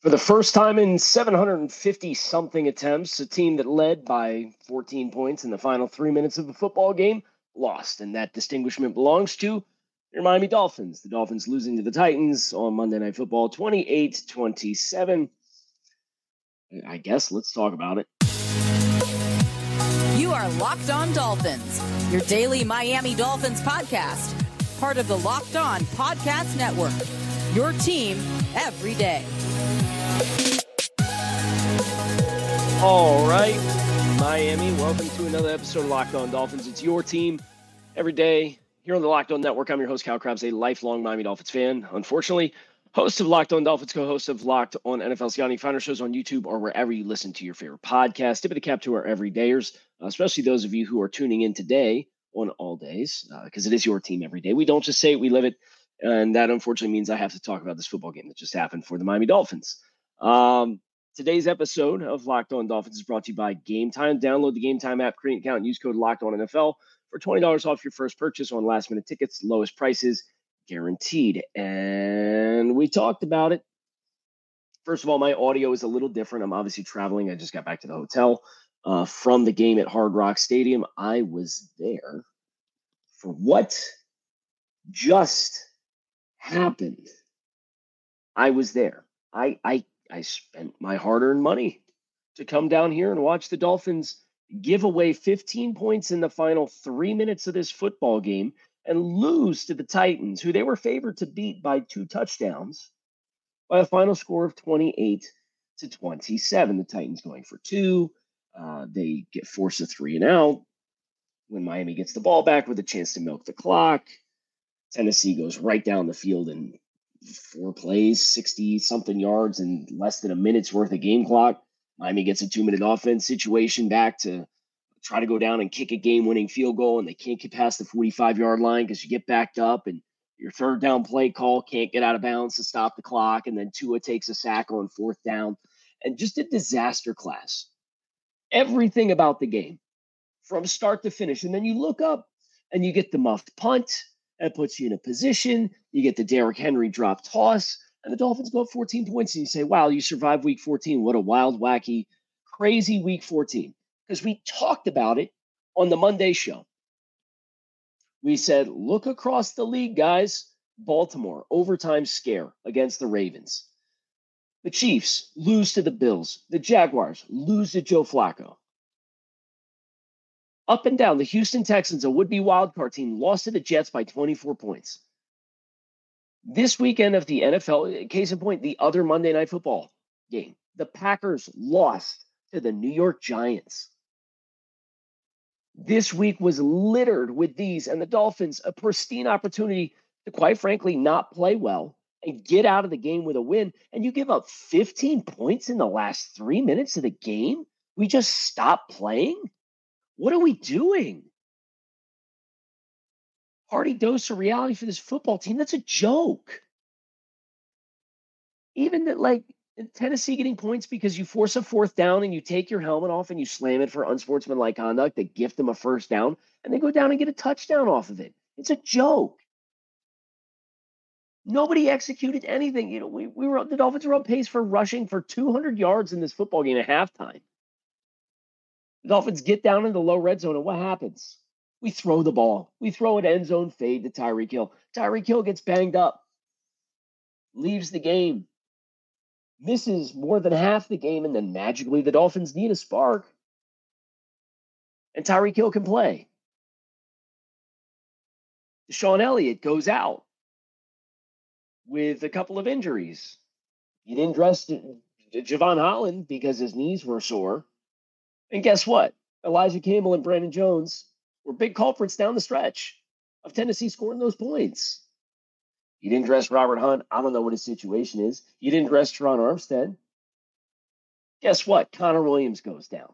For the first time in 750 something attempts, a team that led by 14 points in the final three minutes of the football game lost, and that distinguishment belongs to your Miami Dolphins. The Dolphins losing to the Titans on Monday Night Football 28 27. I guess let's talk about it. You are Locked On Dolphins, your daily Miami Dolphins podcast, part of the Locked On Podcast Network. Your team every day. All right, Miami, welcome to another episode of Locked On Dolphins. It's your team every day here on the Locked On Network. I'm your host, Cal Crabbs, a lifelong Miami Dolphins fan. Unfortunately, host of Locked On Dolphins, co-host of Locked On NFL Scouting, find our shows on YouTube or wherever you listen to your favorite podcast. Tip of the cap to our everydayers, uh, especially those of you who are tuning in today on all days, because uh, it is your team every day. We don't just say it, we live it. And that unfortunately means I have to talk about this football game that just happened for the Miami Dolphins. Um, Today's episode of Locked On Dolphins is brought to you by Game Time. Download the Game Time app, create an account, and use code Locked On NFL for twenty dollars off your first purchase on last minute tickets. Lowest prices guaranteed. And we talked about it. First of all, my audio is a little different. I'm obviously traveling. I just got back to the hotel uh, from the game at Hard Rock Stadium. I was there for what just happened. I was there. I I I spent my hard earned money to come down here and watch the Dolphins give away 15 points in the final three minutes of this football game and lose to the Titans, who they were favored to beat by two touchdowns by a final score of 28 to 27. The Titans going for two. Uh, they get forced to three and out. When Miami gets the ball back with a chance to milk the clock, Tennessee goes right down the field and four plays, 60 something yards, and less than a minute's worth of game clock. Miami gets a two minute offense situation back to try to go down and kick a game winning field goal, and they can't get past the 45 yard line because you get backed up, and your third down play call can't get out of bounds to stop the clock. And then Tua takes a sack on fourth down, and just a disaster class. Everything about the game from start to finish. And then you look up and you get the muffed punt that puts you in a position. You get the Derrick Henry drop toss, and the Dolphins go up 14 points. And you say, wow, you survived week 14. What a wild, wacky, crazy week 14. Because we talked about it on the Monday show. We said, look across the league, guys. Baltimore, overtime scare against the Ravens. The Chiefs lose to the Bills. The Jaguars lose to Joe Flacco up and down. The Houston Texans, a would be wildcard team, lost to the Jets by 24 points. This weekend of the NFL, uh, case in point, the other Monday Night Football game, the Packers lost to the New York Giants. This week was littered with these, and the Dolphins, a pristine opportunity to, quite frankly, not play well and get out of the game with a win. And you give up 15 points in the last three minutes of the game? We just stopped playing? What are we doing? Hearty dose of reality for this football team. That's a joke. Even that, like Tennessee getting points because you force a fourth down and you take your helmet off and you slam it for unsportsmanlike conduct, they gift them a first down, and they go down and get a touchdown off of it. It's a joke. Nobody executed anything. You know, we, we were the Dolphins were on pace for rushing for 200 yards in this football game at halftime. The Dolphins get down in the low red zone, and what happens? We throw the ball. We throw an end zone fade to Tyreek Hill. Tyreek Hill gets banged up, leaves the game, misses more than half the game, and then magically the Dolphins need a spark. And Tyreek Hill can play. DeShon Elliott goes out with a couple of injuries. He didn't dress Jevon Holland because his knees were sore. And guess what? Elijah Campbell and Brandon Jones were big culprits down the stretch of Tennessee scoring those points. You didn't dress Robert Hunt. I don't know what his situation is. You didn't dress Terron Armstead. Guess what? Connor Williams goes down.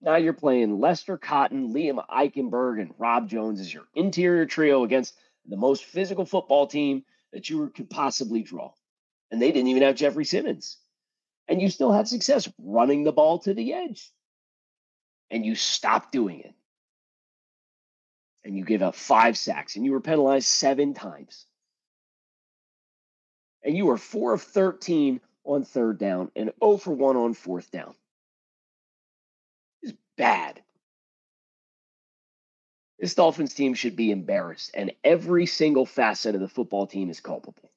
Now you're playing Lester Cotton, Liam Eichenberg, and Rob Jones as your interior trio against the most physical football team that you could possibly draw. And they didn't even have Jeffrey Simmons. And you still had success running the ball to the edge. And you stop doing it. And you give up five sacks and you were penalized seven times. And you were four of 13 on third down and 0 for 1 on fourth down. It's bad. This Dolphins team should be embarrassed, and every single facet of the football team is culpable.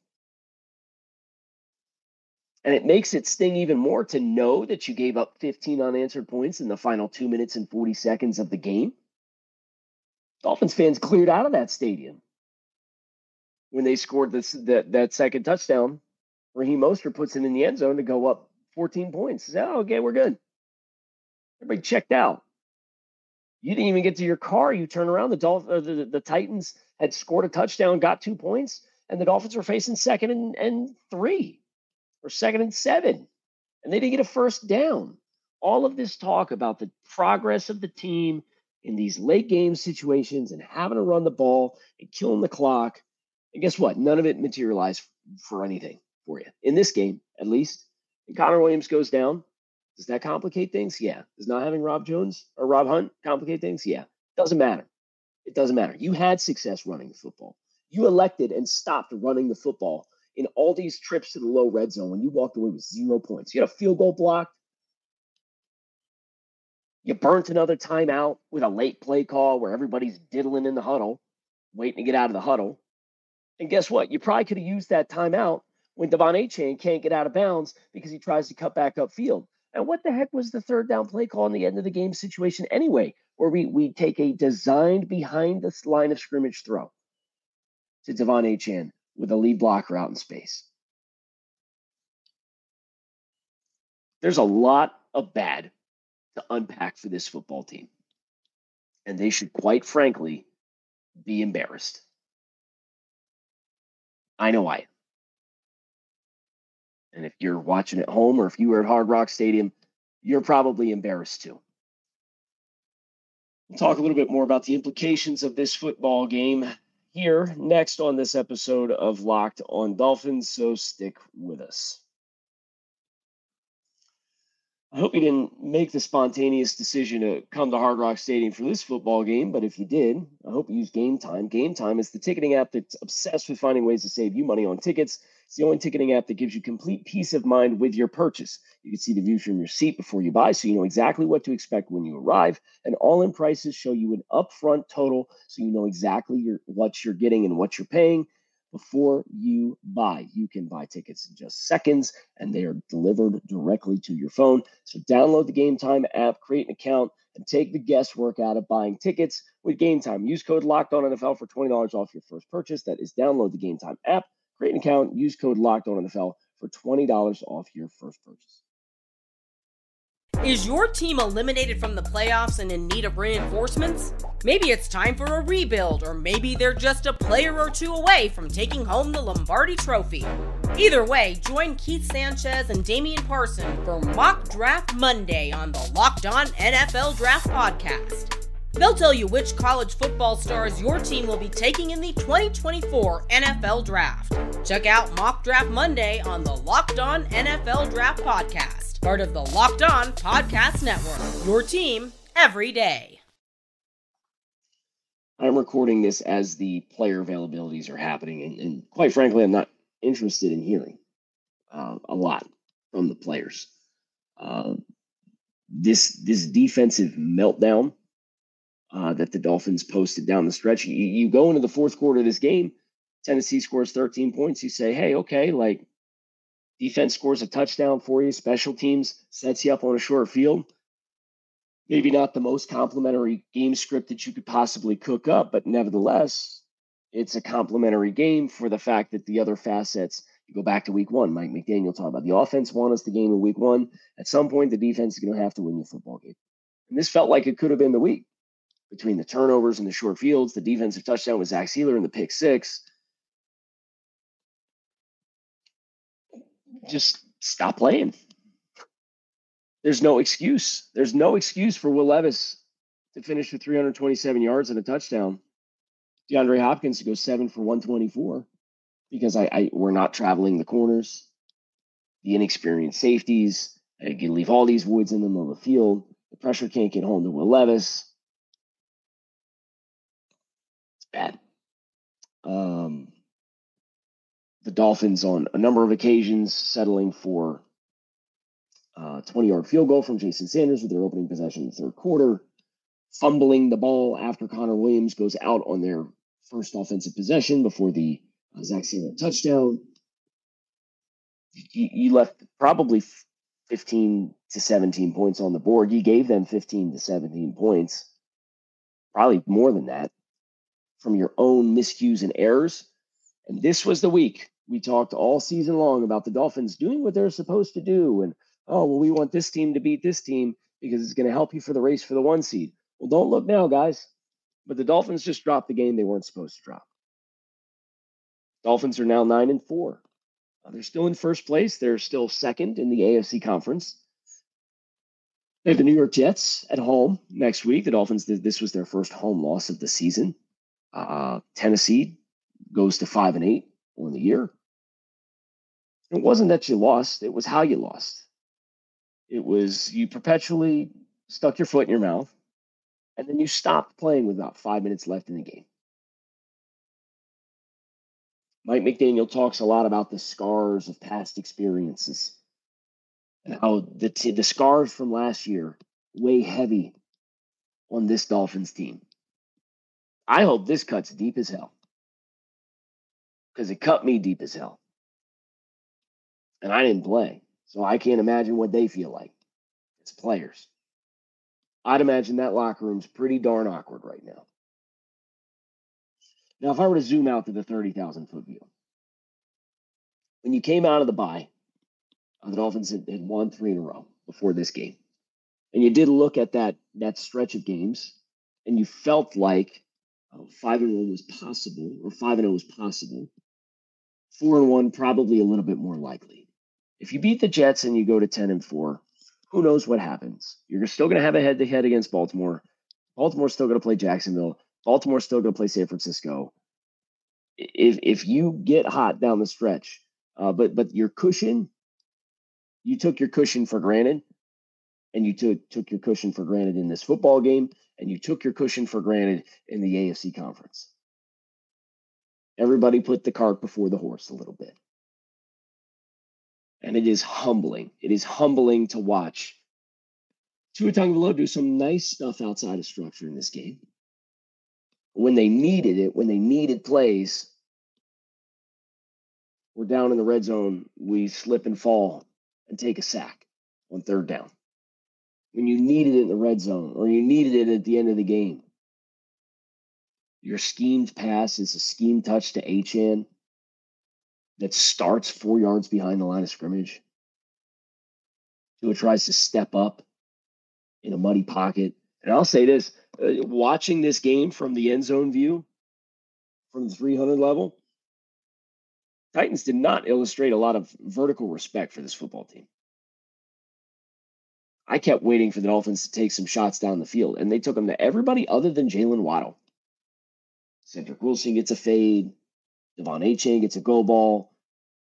And it makes it sting even more to know that you gave up 15 unanswered points in the final two minutes and 40 seconds of the game. Dolphins fans cleared out of that stadium when they scored this that, that second touchdown. Raheem Mostert puts it in the end zone to go up 14 points. Says, oh, okay, we're good. Everybody checked out. You didn't even get to your car. You turn around. The Dolphins, uh, the, the Titans had scored a touchdown, got two points, and the Dolphins were facing second and, and three or second and seven, and they didn't get a first down. All of this talk about the progress of the team in these late game situations and having to run the ball and killing the clock. And guess what? None of it materialized for anything for you in this game, at least. And Connor Williams goes down. Does that complicate things? Yeah. Does not having Rob Jones or Rob Hunt complicate things? Yeah. Doesn't matter. It doesn't matter. You had success running the football. You elected and stopped running the football in all these trips to the low red zone when you walked away with zero points. You had a field goal blocked. You burnt another timeout with a late play call where everybody's diddling in the huddle, waiting to get out of the huddle. And guess what? You probably could have used that timeout when De'Von Achane can't get out of bounds because he tries to cut back upfield. And what the heck was the third down play call in the end of the game situation anyway, where we, we take a designed behind the line of scrimmage throw to De'Von Achane with a lead blocker out in space? There's a lot of bad to unpack for this football team. And they should, quite frankly, be embarrassed. I know I am. And if you're watching at home or if you were at Hard Rock Stadium, you're probably embarrassed too. We'll talk a little bit more about the implications of this football game here next on this episode of Locked on Dolphins, so stick with us. I hope you didn't make the spontaneous decision to come to Hard Rock Stadium for this football game, but if you did, I hope you use Game Time. Game Time is the ticketing app that's obsessed with finding ways to save you money on tickets. It's the only ticketing app that gives you complete peace of mind with your purchase. You can see the view from your seat before you buy, so you know exactly what to expect when you arrive. And all-in prices show you an upfront total, so you know exactly your, what you're getting and what you're paying before you buy. You can buy tickets in just seconds, and they are delivered directly to your phone. So download the Game Time app, create an account, and take the guesswork out of buying tickets with Game Time. Use code Locked On NFL for twenty dollars off your first purchase. That is download the Game Time app Create an account, use code Locked On NFL for $20 off your first purchase. Is your team eliminated from the playoffs and in need of reinforcements? Maybe it's time for a rebuild, or maybe they're just a player or two away from taking home the Lombardi Trophy. Either way, join Keith Sanchez and Damian Parson for Mock Draft Monday on the Locked On NFL Draft Podcast. They'll tell you which college football stars your team will be taking in the 2024 NFL Draft. Check out Mock Draft Monday on the Locked On NFL Draft Podcast, part of the Locked On Podcast Network. Your team every day. I'm recording this as the player availabilities are happening, and, and quite frankly, I'm not interested in hearing uh, a lot from the players. Uh, this this defensive meltdown uh, that the Dolphins posted down the stretch. You, you go into the fourth quarter of this game, Tennessee scores 13 points. You say, hey, okay, like defense scores a touchdown for you, special teams sets you up on a short field. Maybe not the most complimentary game script that you could possibly cook up, but nevertheless, it's a complimentary game for the fact that the other facets. You go back to week one. Mike McDaniel talked about the offense won us the game in week one. At some point, the defense is going to have to win your football game. And this felt like it could have been the week between the turnovers and the short fields, the defensive touchdown with Zach Sieler and the pick six. Just stop playing. there's no excuse. There's no excuse for Will Levis to finish with 327 yards and a touchdown. DeAndre Hopkins to go seven for 124 because I, I we're not traveling the corners, the inexperienced safeties. I can leave all these woods in the middle of the field. The pressure can't get home to Will Levis. Um, the Dolphins on a number of occasions settling for uh, 20 yard field goal from Jason Sanders with their opening possession in the third quarter, fumbling the ball after Connor Williams goes out on their first offensive possession before the uh, Zach Sieler touchdown. You left probably 15 to 17 points on the board. You gave them 15 to 17 points, probably more than that, from your own miscues and errors. And this was the week we talked all season long about the Dolphins doing what they're supposed to do. And, oh, well, we want this team to beat this team because it's going to help you for the race for the one seed. Well, don't look now, guys. But the Dolphins just dropped the game they weren't supposed to drop. Dolphins are now nine and four. Uh, they're still in first place. They're still second in the AFC conference. They have the New York Jets at home next week. The Dolphins, this was their first home loss of the season. Uh, Tennessee goes to five and eight on the year. It wasn't that you lost, it was how you lost. It was you perpetually stuck your foot in your mouth and then you stopped playing with about five minutes left in the game. Mike McDaniel talks a lot about the scars of past experiences and how the, t- the scars from last year weigh heavy on this Dolphins team. I hope this cuts deep as hell because it cut me deep as hell. And I didn't play. So I can't imagine what they feel like as players. I'd imagine that locker room's pretty darn awkward right now. Now, if I were to zoom out to the 30,000 foot view, when you came out of the bye, the Dolphins had, had won three in a row before this game. And you did look at that, that stretch of games, and you felt like uh, five and one was possible, or five and zero was possible. Four and one probably a little bit more likely. If you beat the Jets and you go to ten and four, who knows what happens? You're still going to have a head to head against Baltimore. Baltimore's still going to play Jacksonville. Baltimore's still going to play San Francisco. If if you get hot down the stretch, uh, but but your cushion, you took your cushion for granted, and you took took your cushion for granted in this football game, and you took your cushion for granted in the AFC conference. Everybody put the cart before the horse a little bit. And it is humbling. It is humbling to watch Tua Tagovailoa do some nice stuff outside of structure in this game. When they needed it, when they needed plays, we're down in the red zone. We slip and fall and take a sack on third down. When you needed it in the red zone or you needed it at the end of the game, your schemed pass is a scheme touch to Achane that starts four yards behind the line of scrimmage. Tua tries to step up in a muddy pocket. And I'll say this uh, watching this game from the end zone view, from the 300 level, Titans did not illustrate a lot of vertical respect for this football team. I kept waiting for the Dolphins to take some shots down the field, and they took them to everybody other than Jaylen Waddle. Cedric Wilson gets a fade. De'Von Achane gets a go ball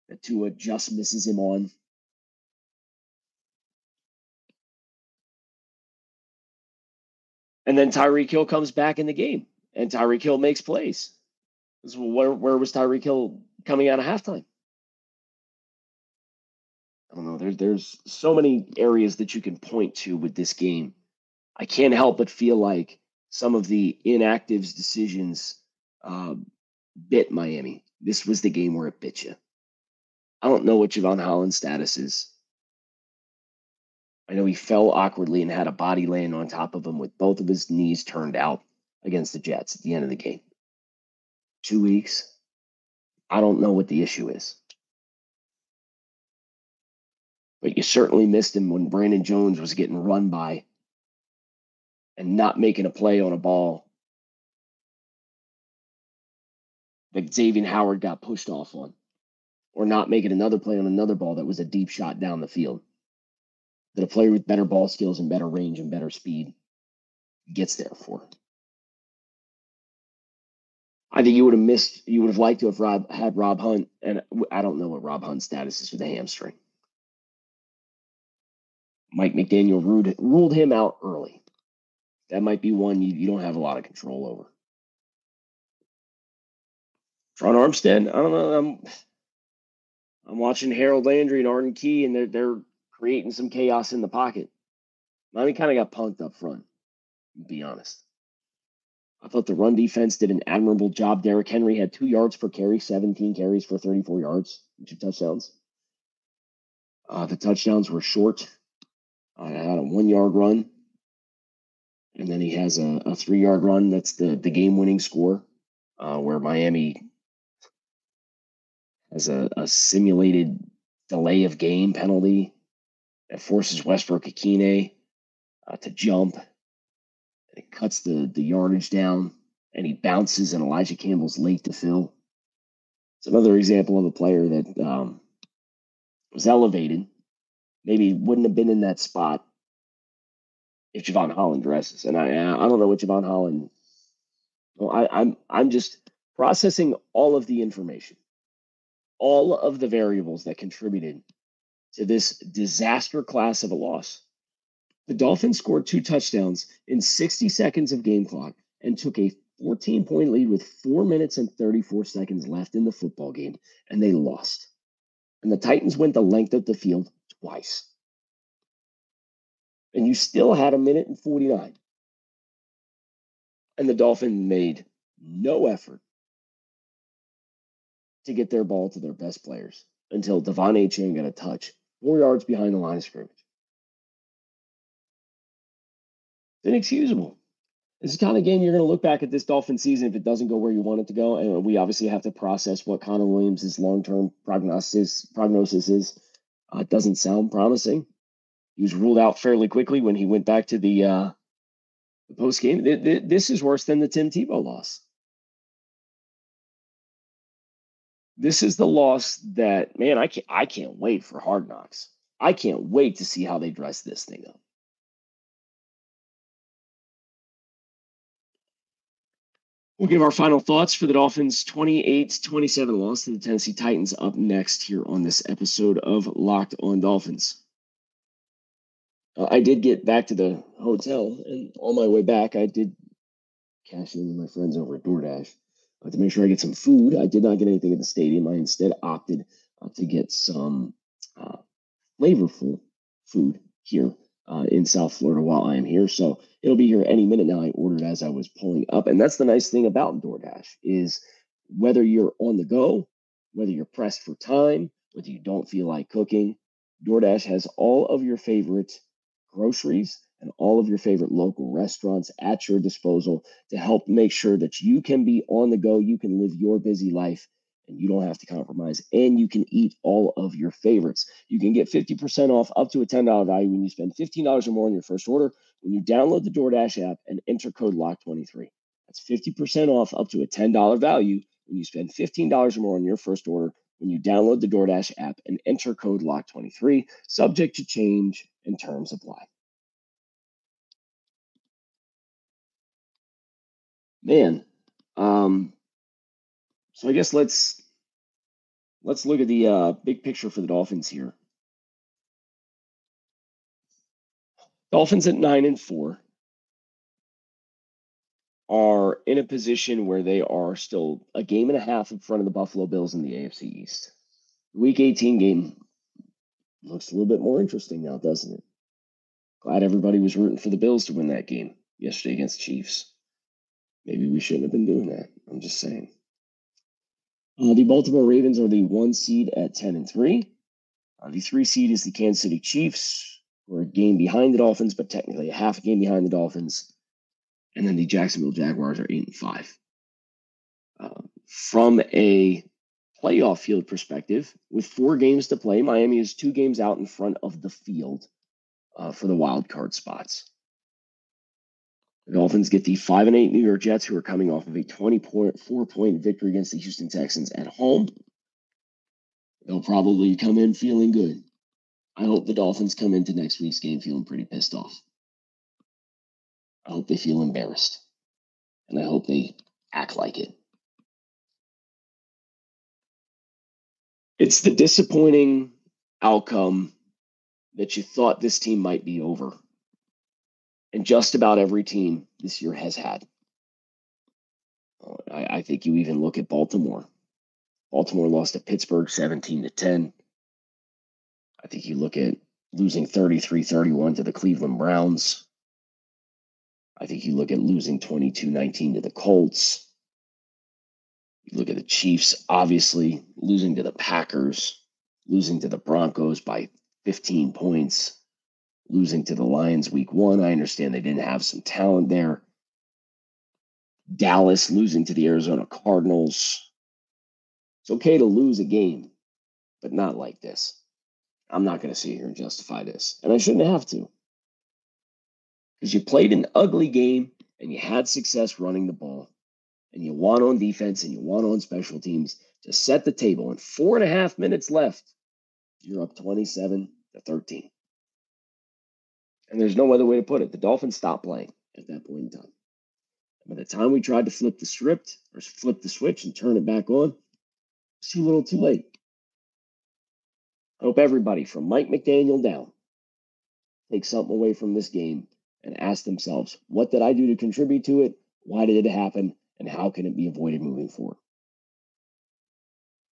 that Tua just misses him on. And then Tyreek Hill comes back in the game, and Tyreek Hill makes plays. Where, where was Tyreek Hill coming out of halftime? I don't know. There's there's so many areas that you can point to with this game. I can't help but feel like some of the inactives decisions uh, bit Miami. This was the game where it bit you. I don't know what Jevon Holland's status is. I know he fell awkwardly and had a body laying on top of him with both of his knees turned out against the Jets at the end of the game. Two weeks. I don't know what the issue is. But you certainly missed him when Brandon Jones was getting run by and not making a play on a ball that Xavier Howard got pushed off on, or not making another play on another ball that was a deep shot down the field. that a player with better ball skills and better range and better speed gets there for. I think you would have missed. You would have liked to have Rob, had Rob Hunt, and I don't know what Rob Hunt's status is with the hamstring. Mike McDaniel ruled, ruled him out early. That might be one you, you don't have a lot of control over. Terron Armstead, I don't know. I'm I'm watching Harold Landry and Arden Key, and they're they're creating some chaos in the pocket. Miami kind of got punked up front. be honest. I thought the run defense did an admirable job. Derrick Henry had two yards per carry, 17 carries for 34 yards, two touchdowns. Uh, the touchdowns were short. I had a one yard run, and then he has a, a three yard run. That's the, the game winning score, uh, where Miami has a, a simulated delay of game penalty that forces Westbrook-Ikhine uh, to jump it cuts the, the yardage down and he bounces, and Elijah Campbell's late to fill. It's another example of a player that um, was elevated. Maybe wouldn't have been in that spot if Jevon Holland dresses. And I I don't know what Jevon Holland. Well, I, I'm I'm just processing all of the information, all of the variables that contributed to this disaster class of a loss. The Dolphins scored two touchdowns in 60 seconds of game clock and took a 14 point lead with four minutes and 34 seconds left in the football game, and they lost. And the Titans went the length of the field twice. And you still had a minute and 49. And the Dolphins made no effort to get their ball to their best players until De'Von Achane got a touch four yards behind the line of scrimmage. It's inexcusable. It's the kind of game you're going to look back at this Dolphin season if it doesn't go where you want it to go. And we obviously have to process what Connor Williams' long term prognosis prognosis is. Uh, it doesn't sound promising. He was ruled out fairly quickly when he went back to the, uh, the post game. This is worse than the Tim Tebow loss. This is the loss that man, I can't I can't wait for Hard Knocks. I can't wait to see how they dress this thing up. We'll give our final thoughts for the Dolphins' 28 27 loss to the Tennessee Titans up next here on this episode of Locked on Dolphins. Uh, I did get back to the hotel, and on my way back, I did cash in with my friends over at DoorDash uh, to make sure I get some food. I did not get anything at the stadium. I instead opted uh, to get some uh, flavorful food here uh, in South Florida while I am here. So it'll be here any minute now. I ordered as I was pulling up. And that's the nice thing about DoorDash is whether you're on the go, whether you're pressed for time, whether you don't feel like cooking, DoorDash has all of your favorite groceries and all of your favorite local restaurants at your disposal to help make sure that you can be on the go, you can live your busy life and you don't have to compromise and you can eat all of your favorites. You can get 50% off up to a $10 value when you spend $15 or more on your first order when you download the DoorDash app and enter code LOCK23. That's 50% off up to a $10 value when you spend $15 or more on your first order when you download the DoorDash app and enter code LOCK23, subject to change and terms apply. Man, um, so I guess let's let's look at the uh, big picture for the Dolphins here. Dolphins at nine and four are in a position where they are still a game and a half in front of the Buffalo Bills in the AFC East. Week 18 game looks a little bit more interesting now, doesn't it? Glad everybody was rooting for the Bills to win that game yesterday against Chiefs. Maybe we shouldn't have been doing that. I'm just saying. Uh, the Baltimore Ravens are the one seed at 10 and 3. Uh, the three seed is the Kansas City Chiefs, who are a game behind the Dolphins, but technically a half a game behind the Dolphins. And then the Jacksonville Jaguars are 8 and 5. Uh, from a playoff field perspective, with four games to play, Miami is two games out in front of the field uh, for the wild card spots. Dolphins get the five and eight New York Jets, who are coming off of a 20.4 point victory against the Houston Texans at home. They'll probably come in feeling good. I hope the Dolphins come into next week's game feeling pretty pissed off. I hope they feel embarrassed. And I hope they act like it. It's the disappointing outcome that you thought this team might be over. And just about every team this year has had. Uh, I, I think you even look at Baltimore. Baltimore lost to Pittsburgh 17 to 10. I think you look at losing 33 31 to the Cleveland Browns. I think you look at losing 22 19 to the Colts. You look at the Chiefs, obviously losing to the Packers, losing to the Broncos by 15 points, losing to the Lions week one. I understand they didn't have some talent there. Dallas losing to the Arizona Cardinals. It's okay to lose a game, but not like this. I'm not going to sit here and justify this. And I shouldn't have to. Because you played an ugly game and you had success running the ball and you won on defense and you won on special teams to set the table. And four and a half minutes left, you're up 27 to 13. And there's no other way to put it. The Dolphins stopped playing at that point in time. By the time we tried to flip the script or flip the switch and turn it back on, it's too little too late. I hope everybody from Mike McDaniel down takes something away from this game and ask themselves, what did I do to contribute to it? Why did it happen? And how can it be avoided moving forward?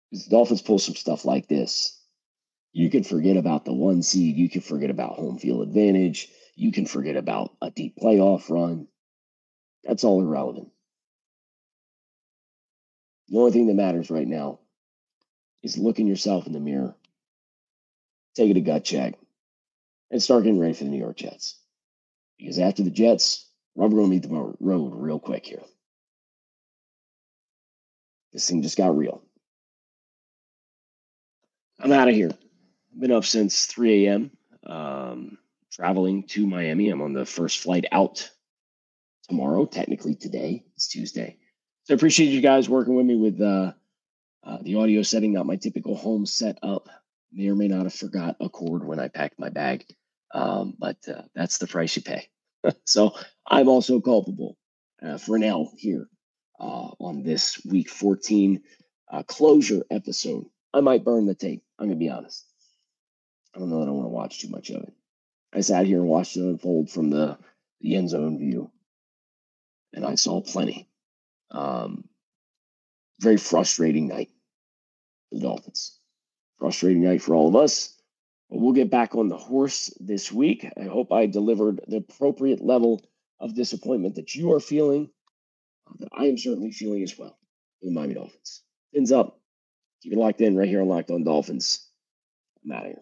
Because the Dolphins pull some stuff like this. You can forget about the one seed. You can forget about home field advantage. You can forget about a deep playoff run. That's all irrelevant. The only thing that matters right now is looking yourself in the mirror, taking a gut check, and start getting ready for the New York Jets. Because after the Jets, rubber gonna meet the road real quick here. This thing just got real. I'm out of here. Been up since 3 a.m. Um, traveling to Miami. I'm on the first flight out tomorrow. Technically today, it's Tuesday. So I appreciate you guys working with me with uh, uh, the audio setting. Not my typical home setup. May or may not have forgot a cord when I packed my bag, um, but uh, that's the price you pay. so I'm also culpable uh, for now here uh, on this week 14 uh, closure episode. I might burn the tape. I'm gonna be honest. I don't know that I want to watch too much of it. I sat here and watched it unfold from the, the end zone view, and I saw plenty. Um, very frustrating night the Dolphins. Frustrating night for all of us. But we'll get back on the horse this week. I hope I delivered the appropriate level of disappointment that you are feeling, uh, that I am certainly feeling as well. The Miami Dolphins. Fins up. Keep it locked in right here on Locked On Dolphins. I'm out of here.